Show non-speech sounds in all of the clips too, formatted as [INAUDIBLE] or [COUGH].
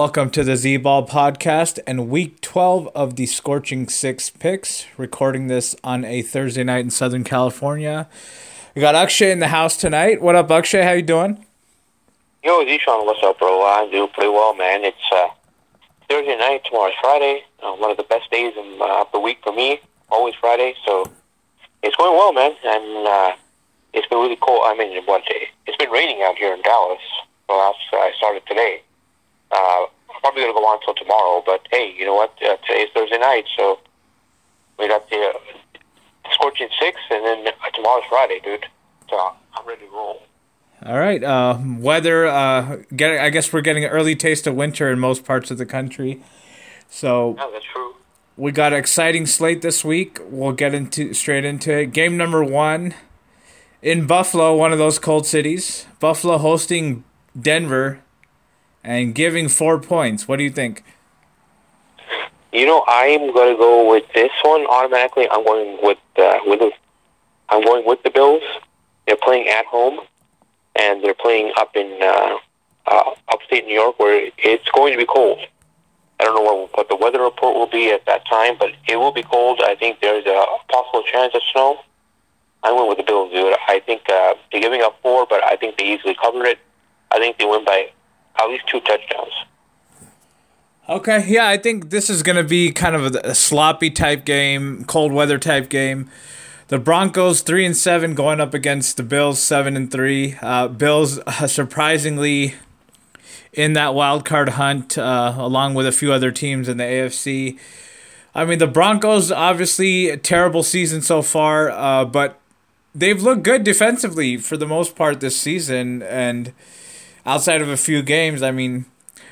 Welcome to the Z Ball podcast and week 12 of the Scorching Six picks. Recording this on a Thursday night in Southern California. We got Akshay in the house tonight. What up, Akshay? How you doing? Yo, Zishan, what's up, bro? I'm doing pretty well, man. It's uh, Thursday night, tomorrow's Friday. Uh, one of the best days in, uh, of the week for me. Always Friday, so it's going well, man. And uh, it's been really cool. I mean? It's been raining out here in Dallas. Well, I started today. Uh, probably going to go on until tomorrow, but hey, you know what? Uh, today's Thursday night, so we got the uh, scorching six, and then uh, tomorrow's Friday, dude. So I'm ready to roll. All right. Uh, weather. Uh, get. I guess we're getting an early taste of winter in most parts of the country. So. Yeah, that's true. We got an exciting slate this week. We'll get into straight into it. Game number one in Buffalo, one of those cold cities. Buffalo hosting Denver and giving four points. What do you think? You know, I'm to go with this one automatically. I'm going with uh, with the, I'm going with the Bills. They're playing at home, and they're playing up in uh, uh, upstate New York, where it's going to be cold. I don't know what, what the weather report will be at that time, but it will be cold. I think there's a possible chance of snow. I went with the Bills, dude. I think uh, they're giving up four, but I think they easily cover it. I think they win by at least two touchdowns. Okay, yeah, I think this is going to be kind of a, a, sloppy type game, cold weather type game. The Broncos three and seven going up against the Bills seven and three. Uh, Bills uh, surprisingly in that wild card hunt, uh, along with a few other teams in the AFC. I mean, the Broncos obviously terrible season so far, uh, but they've looked good defensively for the most part this season, and outside of a few games, I mean,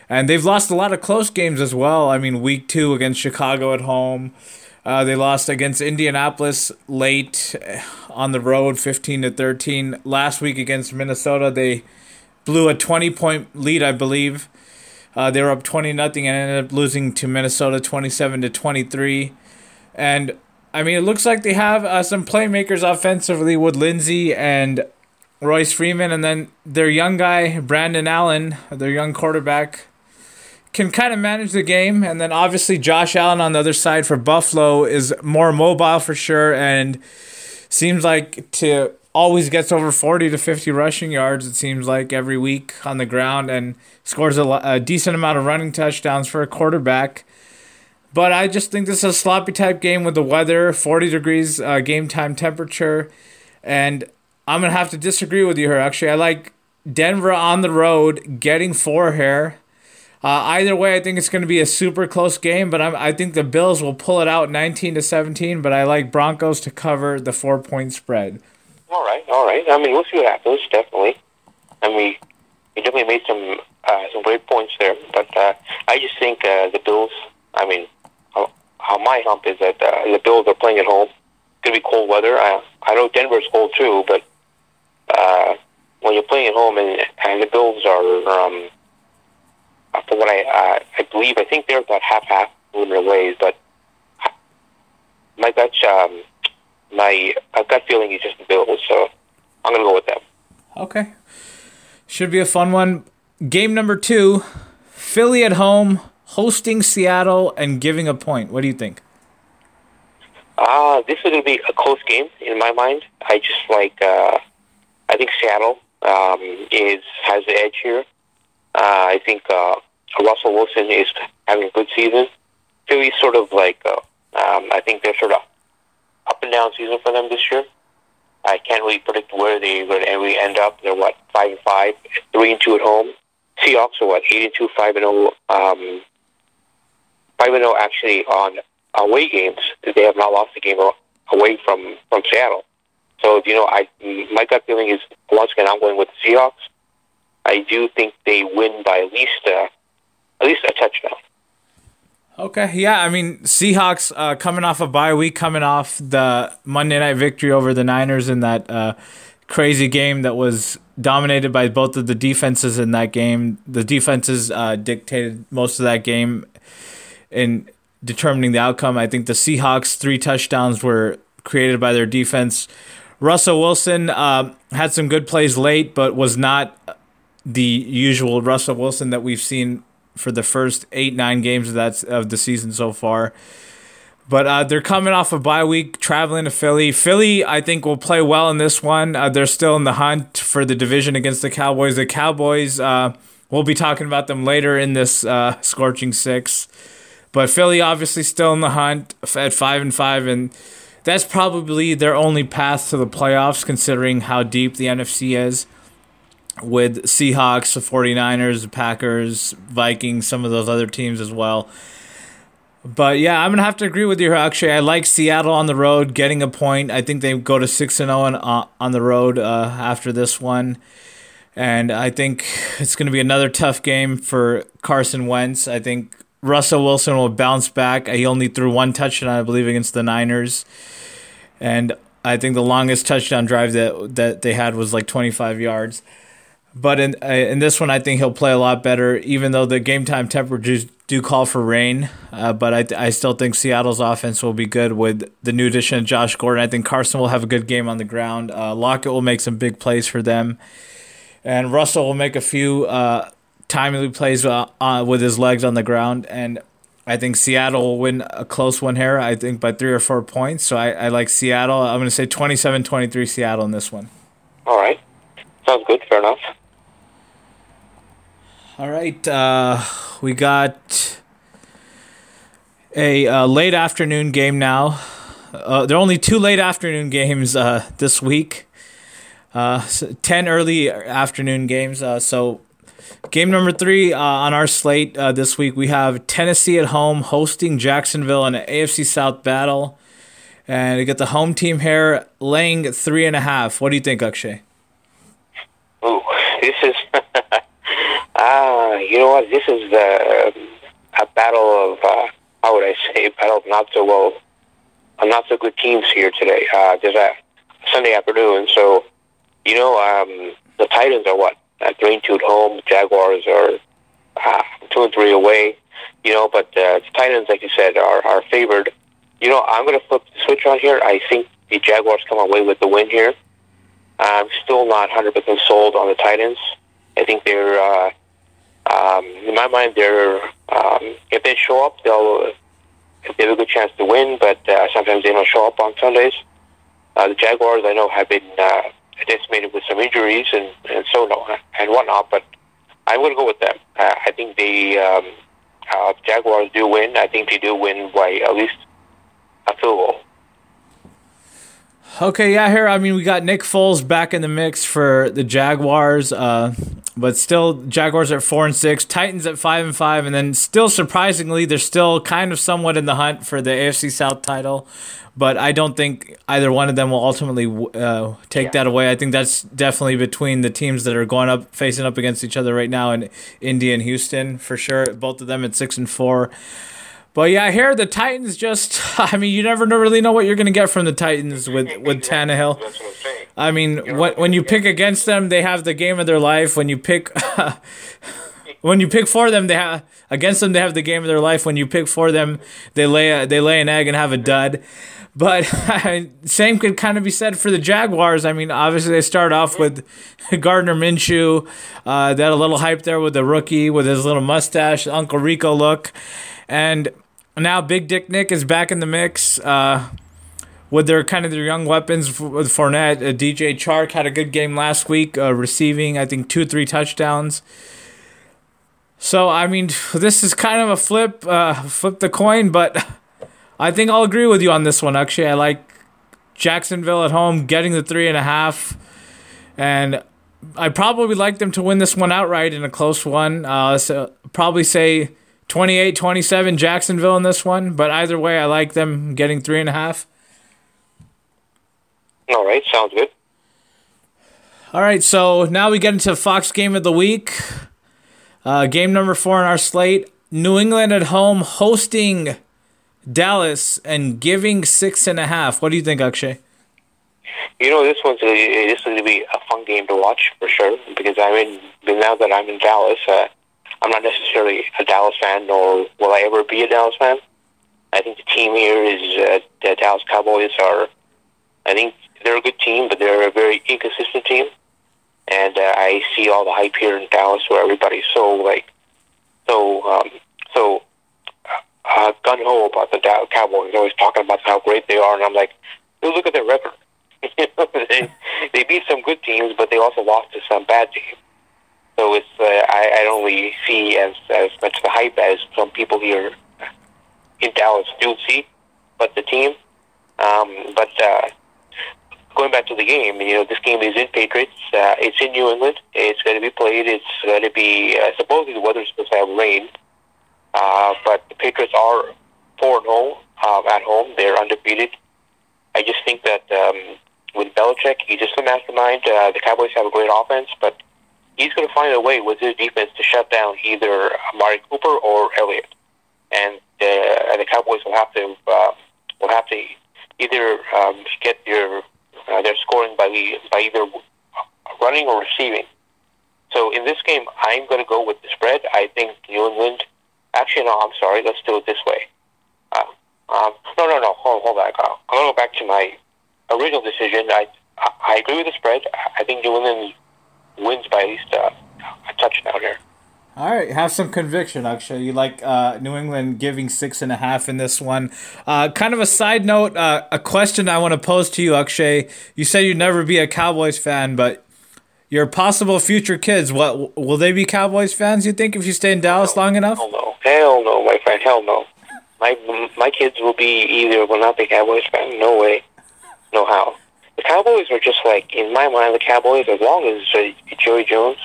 and they've lost a lot of close games as well. I mean, week two against Chicago at home. Uh, they lost against Indianapolis late eh, on the road, fifteen to thirteen. Last week against Minnesota, they blew a twenty point lead, I believe. Uh, they were up twenty nothing and ended up losing to Minnesota twenty seven to twenty three. And I mean, it looks like they have uh, some playmakers offensively with Lindsay and Royce Freeman, and then their young guy Brandon Allen, their young quarterback, can kind of manage the game. And then obviously Josh Allen on the other side for Buffalo is more mobile for sure, and seems like to always gets over 40 to 50 rushing yards it seems like every week on the ground and scores a, a decent amount of running touchdowns for a quarterback but i just think this is a sloppy type game with the weather 40 degrees uh, game time temperature and I'm gonna have to disagree with you here. Actually, I like Denver on the road getting four here. Uh, either way, I think it's going to be a super close game, but I'm, I think the Bills will pull it out 19 to 17. But I like Broncos to cover the four point spread. All right, all right. I mean, we'll see what happens. Definitely. I mean, you definitely made some uh, some great points there, but uh, I just think uh, the Bills. I mean, how, how my hump is that uh, the Bills are playing at home. It's gonna be cold weather. I I know Denver's cold too, but uh, when you're playing at home, and, and the Bills are, um, from what I uh, I believe, I think they're about half half in their ways, but my gut, um, my gut feeling is just the Bills, so I'm gonna go with them. Okay, should be a fun one. Game number two, Philly at home hosting Seattle and giving a point. What do you think? Uh, this is going to be a close game in my mind. I just like uh, I think Seattle um, is has the edge here. Uh, I think uh, Russell Wilson is having a good season. Philly's sort of like uh, um, I think they're sort of up and down season for them this year. I can't really predict where they're going to end up. They're what five and five, three and two at home. Seahawks are what eight and two, five and zero, oh, um, five and zero oh actually on away games, they have not lost a game away from from Seattle. So you know, I my gut feeling is once again I'm going with the Seahawks. I do think they win by at least uh, at least a touchdown. Okay, yeah, I mean Seahawks uh, coming off a bye week, coming off the Monday night victory over the Niners in that uh, crazy game that was dominated by both of the defenses in that game. The defenses uh, dictated most of that game in determining the outcome. I think the Seahawks three touchdowns were created by their defense. Russell Wilson uh, had some good plays late, but was not the usual Russell Wilson that we've seen for the first eight nine games of that of the season so far. But uh, they're coming off a bye week, traveling to Philly. Philly, I think, will play well in this one. Uh, they're still in the hunt for the division against the Cowboys. The Cowboys, uh, we'll be talking about them later in this uh, scorching six. But Philly, obviously, still in the hunt at five and five, and that's probably their only path to the playoffs, considering how deep the NFC is with Seahawks, the 49ers, the Packers, Vikings, some of those other teams as well. But yeah, I'm gonna have to agree with you. here. Actually, I like Seattle on the road getting a point. I think they go to six and zero on uh, on the road uh, after this one, and I think it's gonna be another tough game for Carson Wentz. I think Russell Wilson will bounce back. He only threw one touchdown, I believe, against the Niners, and I think the longest touchdown drive that that they had was like 25 yards. But in uh, in this one, I think he'll play a lot better, even though the game time temperatures do call for rain. Uh, but I, I still think Seattle's offense will be good with the new addition of Josh Gordon. I think Carson will have a good game on the ground. Uh, Lockett will make some big plays for them. And Russell will make a few uh, timely plays uh, uh, with his legs on the ground. And I think Seattle will win a close one here, I think by three or four points. So I, I like Seattle. I'm going to say 27 23 Seattle in this one. All right. Sounds good. Fair enough. All right, uh, we got a uh, late afternoon game now. Uh, there are only two late afternoon games uh, this week. Uh, ten early afternoon games. Uh, so, game number three on our slate this week, we have Tennessee at home hosting Jacksonville in an AFC South battle, and we get the home team here laying three and a half. What do you think, Akshay? Ooh, [LAUGHS] this is. Ah, [LAUGHS] you know what? This is the a battle of uh, how would I say? Battle of not so well, uh, not so good teams here today. Uh, there's a Sunday afternoon, so you know um, the Titans are what at three two at home. Jaguars are uh, two and three away. You know, but uh, the Titans, like you said, are are favored. You know, I'm going to flip the switch on here. I think the Jaguars come away with the win here. I'm still not 100% sold on the Titans. I think they're uh, um, in my mind, they're um, if they show up, they'll they have a good chance to win. But uh, sometimes they don't show up on Sundays. Uh, the Jaguars, I know, have been uh, decimated with some injuries and and so on and whatnot. But I'm going to go with them. Uh, I think the um, uh, Jaguars do win. I think they do win by at least a field goal. Okay, yeah, here. I mean, we got Nick Foles back in the mix for the Jaguars. Uh, but still, Jaguars at four and six, Titans at five and five, and then still surprisingly, they're still kind of somewhat in the hunt for the AFC South title. But I don't think either one of them will ultimately uh, take yeah. that away. I think that's definitely between the teams that are going up, facing up against each other right now, in Indy and Houston for sure. Both of them at six and four. But yeah, here the Titans just. [LAUGHS] I mean, you never really know what you're going to get from the Titans with with [LAUGHS] Tannehill. I mean, when when you pick against them, they have the game of their life. When you pick. [LAUGHS] when you pick for them, they have against them. They have the game of their life. When you pick for them, they lay a, they lay an egg and have a dud. But [LAUGHS] same could kind of be said for the Jaguars. I mean, obviously they start off with [LAUGHS] Gardner Minshew. Uh, they had a little hype there with the rookie with his little mustache, Uncle Rico look, and now Big Dick Nick is back in the mix. Uh, with their kind of their young weapons with Fournette, uh, DJ Chark had a good game last week, uh, receiving I think two three touchdowns. So I mean, [LAUGHS] this is kind of a flip, uh, flip the coin, but [LAUGHS] I think I'll agree with you on this one. Actually, I like Jacksonville at home getting the three and a half, and I probably like them to win this one outright in a close one. Uh, so probably say 28-27 Jacksonville in this one. But either way, I like them getting three and a half. All right, sounds good. All right, so now we get into Fox Game of the Week. Uh, game number four on our slate. New England at home hosting Dallas and giving six and a half. What do you think, Akshay? You know, this one's a, this is going to be a fun game to watch for sure because I'm in now that I'm in Dallas. Uh, I'm not necessarily a Dallas fan, nor will I ever be a Dallas fan. I think the team here is uh, the Dallas Cowboys are. I think they're a good team, but they're a very inconsistent team. And uh, I see all the hype here in Dallas, where everybody's so like, so um, so uh, gun ho about the Dallas Cowboys. Always talking about how great they are, and I'm like, look at their record. [LAUGHS] they they beat some good teams, but they also lost to some bad teams. So it's uh, I, I don't really see as as much the hype as some people here in Dallas do see, but the team. Um, but uh, going back to the game, you know, this game is in Patriots. Uh, it's in New England. It's going to be played. It's going to be uh, supposedly the weather's supposed to have rain, uh, but the Patriots are four and zero um, at home. They're undefeated. I just think that um, with Belichick, he's just a mastermind. Uh, the Cowboys have a great offense, but he's going to find a way with his defense to shut down either Amari Cooper or Elliott, and uh, the Cowboys will have to uh, will have to either um, get their uh, their scoring by the, by either running or receiving. So in this game, I'm going to go with the spread. I think New England. Actually, no. I'm sorry. Let's do it this way. Uh, um, no, no, no. Hold, hold back. I'm going to go back to my original decision. I I agree with the spread. I think New England wins by at least uh, a touchdown here. All right, have some conviction, Akshay. You like uh, New England giving six and a half in this one. Uh, kind of a side note, uh, a question I want to pose to you, Akshay. You said you'd never be a Cowboys fan, but your possible future kids, what will they be Cowboys fans? You think if you stay in Dallas no, long enough? Hell no, hell no, my friend, hell no. My my kids will be either will not be Cowboys fans. No way, no how. The Cowboys are just like in my mind. The Cowboys, as long as uh, Jerry Jones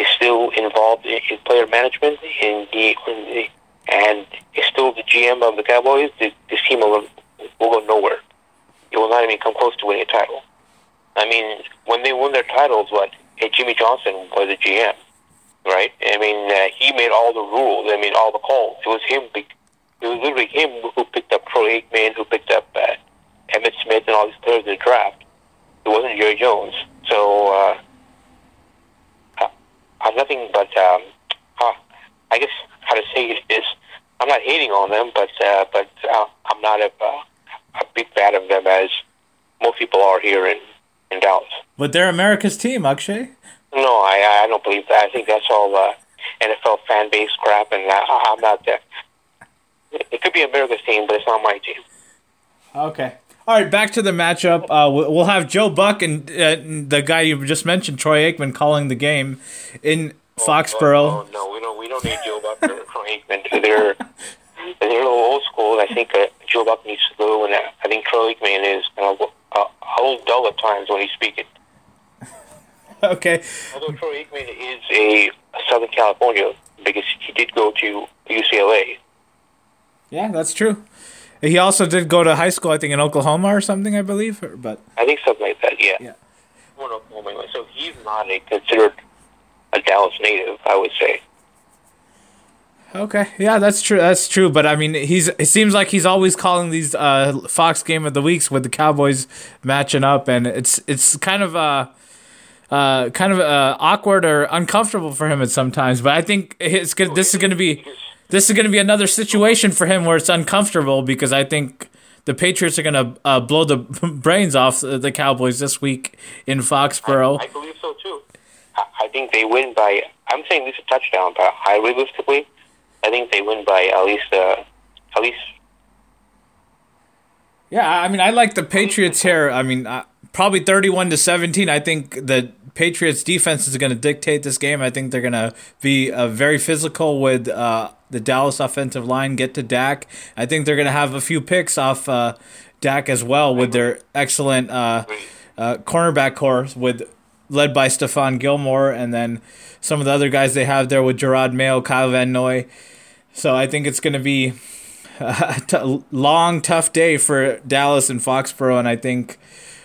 is still involved in, in player management in the, and is still the GM of the Cowboys, this, this team will, will go nowhere. It will not even come close to winning a title. I mean, when they won their titles, what Hey, Jimmy Johnson was the GM, right? I mean, uh, he made all the rules. I mean, all the calls. It was him. It was literally him who picked up Troy Aikman, who picked up uh, Emmitt Smith, and all these players in the draft. It wasn't Jerry Jones. So. Uh, I'm nothing but, um, huh, I guess how to say it is, I'm not hating on them, but uh, but uh, I'm not a, uh, a big fan of them as most people are here in, in Dallas. But they're America's team, Akshay. No, I I don't believe that. I think that's all uh, NFL fan base crap, and uh, I'm not that. It could be America's team, but it's not my team. Okay. All right, back to the matchup. Uh, we'll have Joe Buck and uh, the guy you just mentioned, Troy Aikman, calling the game in Foxborough. Oh, oh, no, we don't. We don't need Joe Buck or Troy Aikman. They're they're a little old school. I think uh, Joe Buck needs to go, and I think Troy Aikman is kind of a little dull at times when he's speaking. [LAUGHS] okay. Although Troy Aikman is a Southern California because he did go to UCLA. Yeah, that's true. He also did go to high school, I think, in Oklahoma or something, I believe. Or, but I think something like that. Yeah. Yeah. Oklahoma, so he's not a considered a Dallas native, I would say. Okay, yeah, that's true. That's true. But I mean, he's. It seems like he's always calling these uh, Fox Game of the Weeks with the Cowboys matching up, and it's it's kind of uh, uh, kind of uh, awkward or uncomfortable for him at sometimes. But I think it's good. This is going to be this is going to be another situation for him where it's uncomfortable because I think the Patriots are going to uh, blow the [LAUGHS] brains off the Cowboys this week in Foxborough. I, I believe so too. I, think they win by. I'm saying this is a touchdown, but I realistically, I think they win by at least uh, at least. Yeah, I mean, I like the Patriots here. I mean, probably thirty-one to seventeen. I think the Patriots defense is going to dictate this game. I think they're going to be uh, very physical with uh, the Dallas offensive line, get to Dak. I think they're going to have a few picks off uh, Dak as well with their excellent uh, uh, cornerback corps with led by Stephon Gilmore and then some of the other guys they have there with Jerod Mayo, Kyle Van Noy. So I think it's going to be [LAUGHS] a t- long, tough day for Dallas and Foxborough, and I think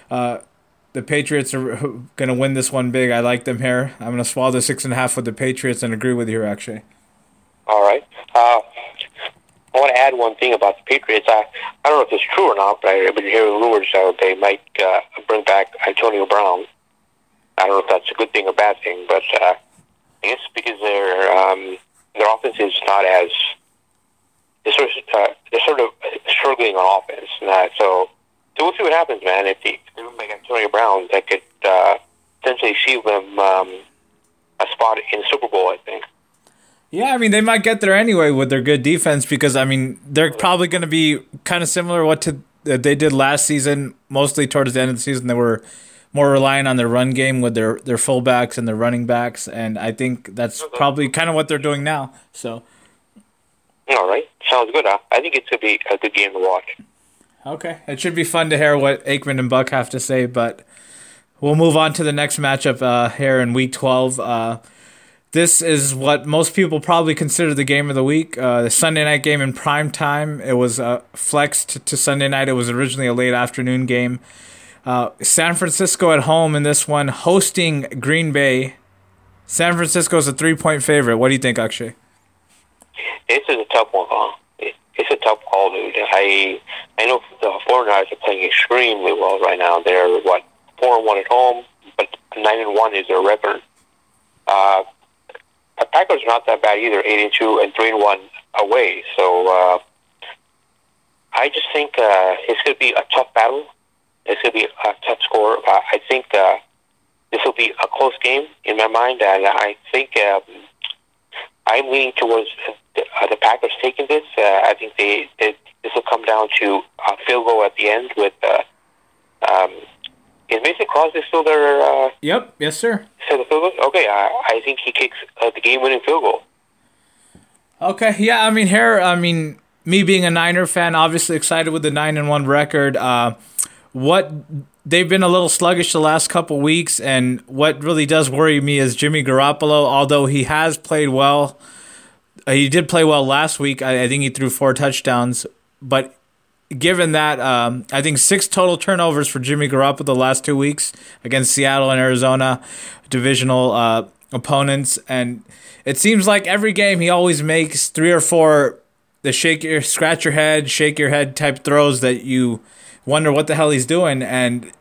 uh, the Patriots are going to win this one big. I like them here. I'm going to swallow the six and a half with the Patriots and agree with you actually. All right. Uh, I want to add one thing about the Patriots. I, I don't know if it's true or not, but I've been hearing rumors that they might uh, bring back Antonio Brown. I don't know if that's a good thing or bad thing, but uh, I guess because their um, their offense is not as they're sort of, uh, they're sort of struggling on offense. Uh, so, so we'll see what happens, man. If they make Antonio Brown, that could uh, potentially see them um, a spot in the Super Bowl. I think. Yeah, I mean they might get there anyway with their good defense because I mean they're probably going to be kind of similar what to uh, they did last season. Mostly towards the end of the season, they were more relying on their run game with their their fullbacks and their running backs, and I think that's probably kind of what they're doing now. So. All right, sounds good. Huh? I think it's gonna be a good game to watch. Okay, it should be fun to hear what Aikman and Buck have to say, but we'll move on to the next matchup uh, here in Week 12. Uh, this is what most people probably consider the game of the week. Uh, the Sunday night game in prime time. It was uh, flexed to Sunday night. It was originally a late afternoon game. Uh, San Francisco at home in this one, hosting Green Bay. San Francisco is a three point favorite. What do you think, Akshay? This is a tough one, huh? It's a tough call, dude. I I know the 49ers are playing extremely well right now. They're what four and one at home, but nine and one is their record. Uh, the Packers are not that bad either, eight and two and three and one away. So uh, I just think uh, it's going to be a tough battle. It's going to be a tough score. Uh, I think uh, this will be a close game in my mind, and I think um, I'm leaning towards uh, the Packers taking this. Uh, I think they, they this will come down to a field goal at the end with. Uh, um, is Mason Crosby still their? Uh, yep. Yes, sir. Still the field goal. Okay. I, I think he kicks uh, the game-winning field goal. Okay. Yeah. I mean, here. I mean, me being a Niner fan, obviously excited with the nine and one record. Uh, what they've been a little sluggish the last couple weeks, and what really does worry me is Jimmy Garoppolo. Although he has played well, he did play well last week. I, I think he threw four touchdowns, but given that, um, I think six total turnovers for Jimmy Garoppolo the last two weeks against Seattle and Arizona, divisional uh, opponents, and it seems like every game he always makes three or four the shake your scratch your head, shake your head type throws that you wonder what the hell he's doing, and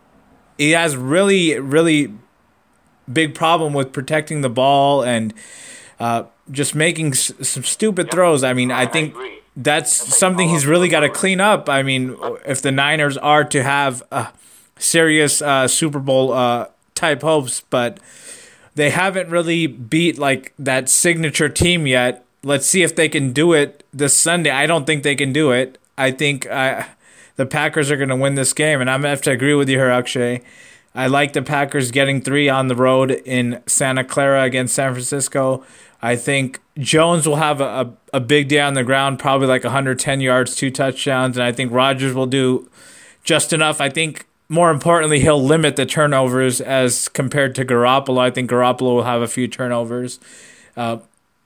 he has really really big problem with protecting the ball and uh, just making s- some stupid throws. I mean, I think that's something he's really got to clean up. I mean, if the Niners are to have a serious uh, Super Bowl uh, type hopes, but they haven't really beat like that signature team yet. Let's see if they can do it this Sunday. I don't think they can do it. I think uh, the Packers are going to win this game, and I'm going to have to agree with you here, Akshay. I like the Packers getting three on the road in Santa Clara against San Francisco. I think Jones will have a, a, a, big day on the ground, probably like 110 yards, two touchdowns, and I think Rodgers will do just enough. I think more importantly, he'll limit the turnovers as compared to Garoppolo. I think Garoppolo will have a few turnovers, uh,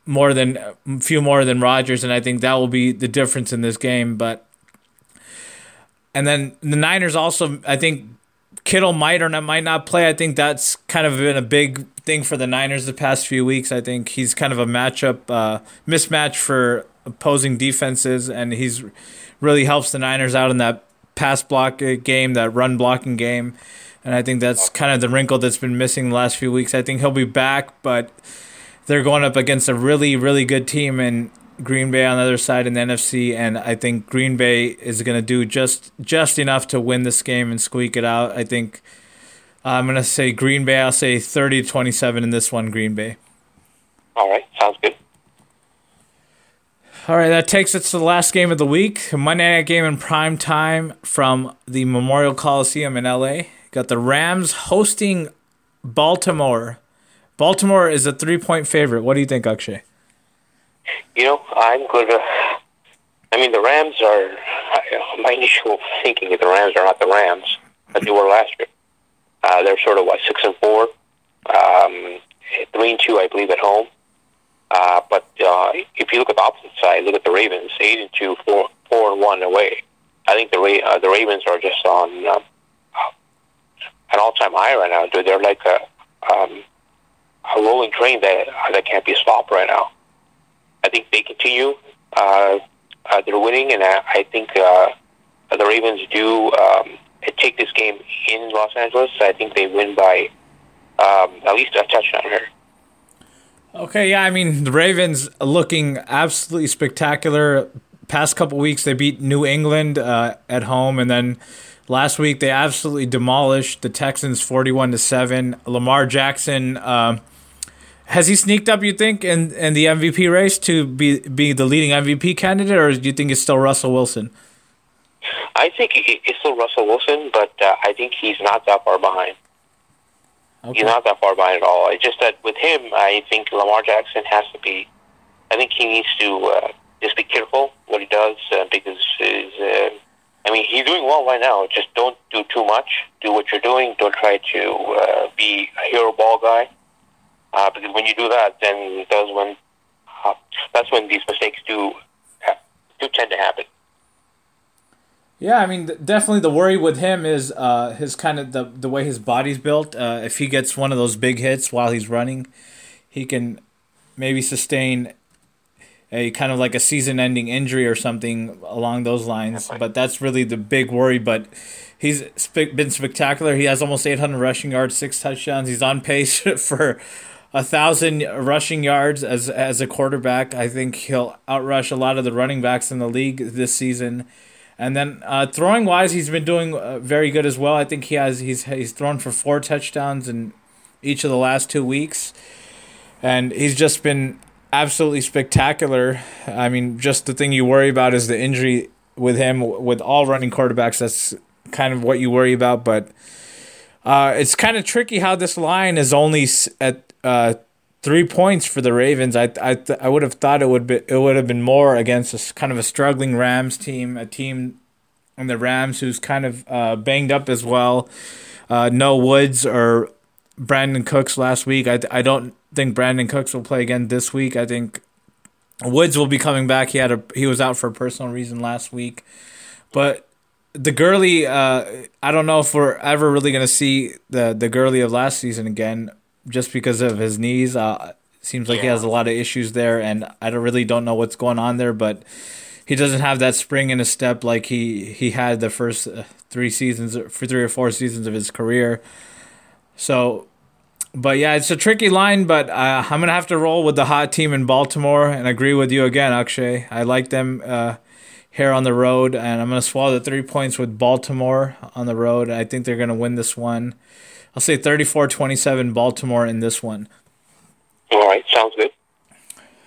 more than a few more than Rodgers, and I think that will be the difference in this game. But and then the Niners also, I think Kittle might or not, might not play. I think that's kind of been a big thing for the Niners the past few weeks. I think he's kind of a matchup uh, mismatch for opposing defenses, and he's really helps the Niners out in that pass block game, that run blocking game. And I think that's kind of the wrinkle that's been missing the last few weeks. I think he'll be back, but they're going up against a really, really good team in Green Bay on the other side in the NFC, and I think Green Bay is going to do just just enough to win this game and squeak it out. I think I'm going to say Green Bay. I'll say 30 to 27 in this one, Green Bay. All right, sounds good. All right, that takes us to the last game of the week. Monday night game in prime time from the Memorial Coliseum in LA. Got the Rams hosting Baltimore. Baltimore is a three point favorite. What do you think, Akshay? You know, I'm going to. I mean, the Rams are. [LAUGHS] My initial thinking is the Rams are not the Rams that they were last year. Uh, they're sort of what six and four, um, three and two, I believe, at home. Uh, but uh, if you look at the opposite side, look at the Ravens, eight and two, four four and one away. I think the Ra- uh, the Ravens are just on um, an all time high right now. Dude, they're like a um, a rolling train that that can't be stopped right now. I think they continue. Uh, uh, they're winning, and I, I think uh, the Ravens do um, take this game in Los Angeles. I think they win by um, at least a touchdown here. Okay, yeah, I mean the Ravens looking absolutely spectacular. Past couple weeks they beat New England uh, at home, and then last week they absolutely demolished the Texans forty-one to seven. Lamar Jackson uh, has he sneaked up? You think in, in the MVP race to be be the leading MVP candidate, or do you think it's still Russell Wilson? I think it's still Russell Wilson, but uh, I think he's not that far behind. Okay. He's not that far behind at all. It's just that with him, I think Lamar Jackson has to be. I think he needs to uh, just be careful what he does uh, because his, uh, I mean he's doing well right now. Just don't do too much. Do what you're doing. Don't try to uh, be a hero ball guy uh, because when you do that, then that's when uh, that's when these mistakes do do tend to happen. Yeah, I mean, definitely the worry with him is uh, his kind of the the way his body's built. Uh, if he gets one of those big hits while he's running, he can maybe sustain a kind of like a season-ending injury or something along those lines. But that's really the big worry. But he's been spectacular. He has almost 800 rushing yards, six touchdowns. He's on pace [LAUGHS] for a thousand rushing yards as as a quarterback. I think he'll outrush a lot of the running backs in the league this season. And then uh, throwing wise, he's been doing uh, very good as well. I think he has he's he's thrown for four touchdowns in each of the last two weeks, and he's just been absolutely spectacular. I mean, just the thing you worry about is the injury with him. With all running quarterbacks, that's kind of what you worry about. But uh, it's kind of tricky how this line is only at uh, three points for the Ravens. I I I would have thought it would be it would have been more against a kind of a struggling Rams team, a team in the Rams who's kind of uh, banged up as well. Uh, no Woods or Brandin Cooks last week. I I don't think Brandin Cooks will play again this week. I think Woods will be coming back. He had a he was out for a personal reason last week, but the Gurley, uh, I don't know if we're ever really gonna see the the Gurley of last season again just because of his knees. Uh, seems like yeah. he has a lot of issues there, and I don't really don't know what's going on there, but he doesn't have that spring in his step like he he had the first uh, three seasons for three or four seasons of his career. So, but yeah, it's a tricky line, but uh, I'm gonna have to roll with the hot team in Baltimore and agree with you again, Akshay. I like them uh, here on the road, and I'm gonna swallow the three points with Baltimore on the road. I think they're gonna win this one. I'll say 34-27 Baltimore in this one. All right, sounds good.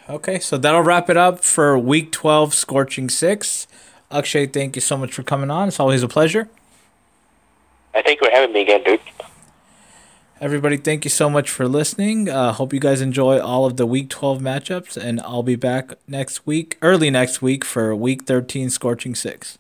Okay, so that'll wrap it up for Week 12 Scorching 6. Akshay, thank you so much for coming on. It's always a pleasure. I thank you for having me again, dude. Everybody, thank you so much for listening. Uh, hope you guys enjoy all of the Week 12 matchups, and I'll be back next week, early next week, for Week 13 Scorching 6.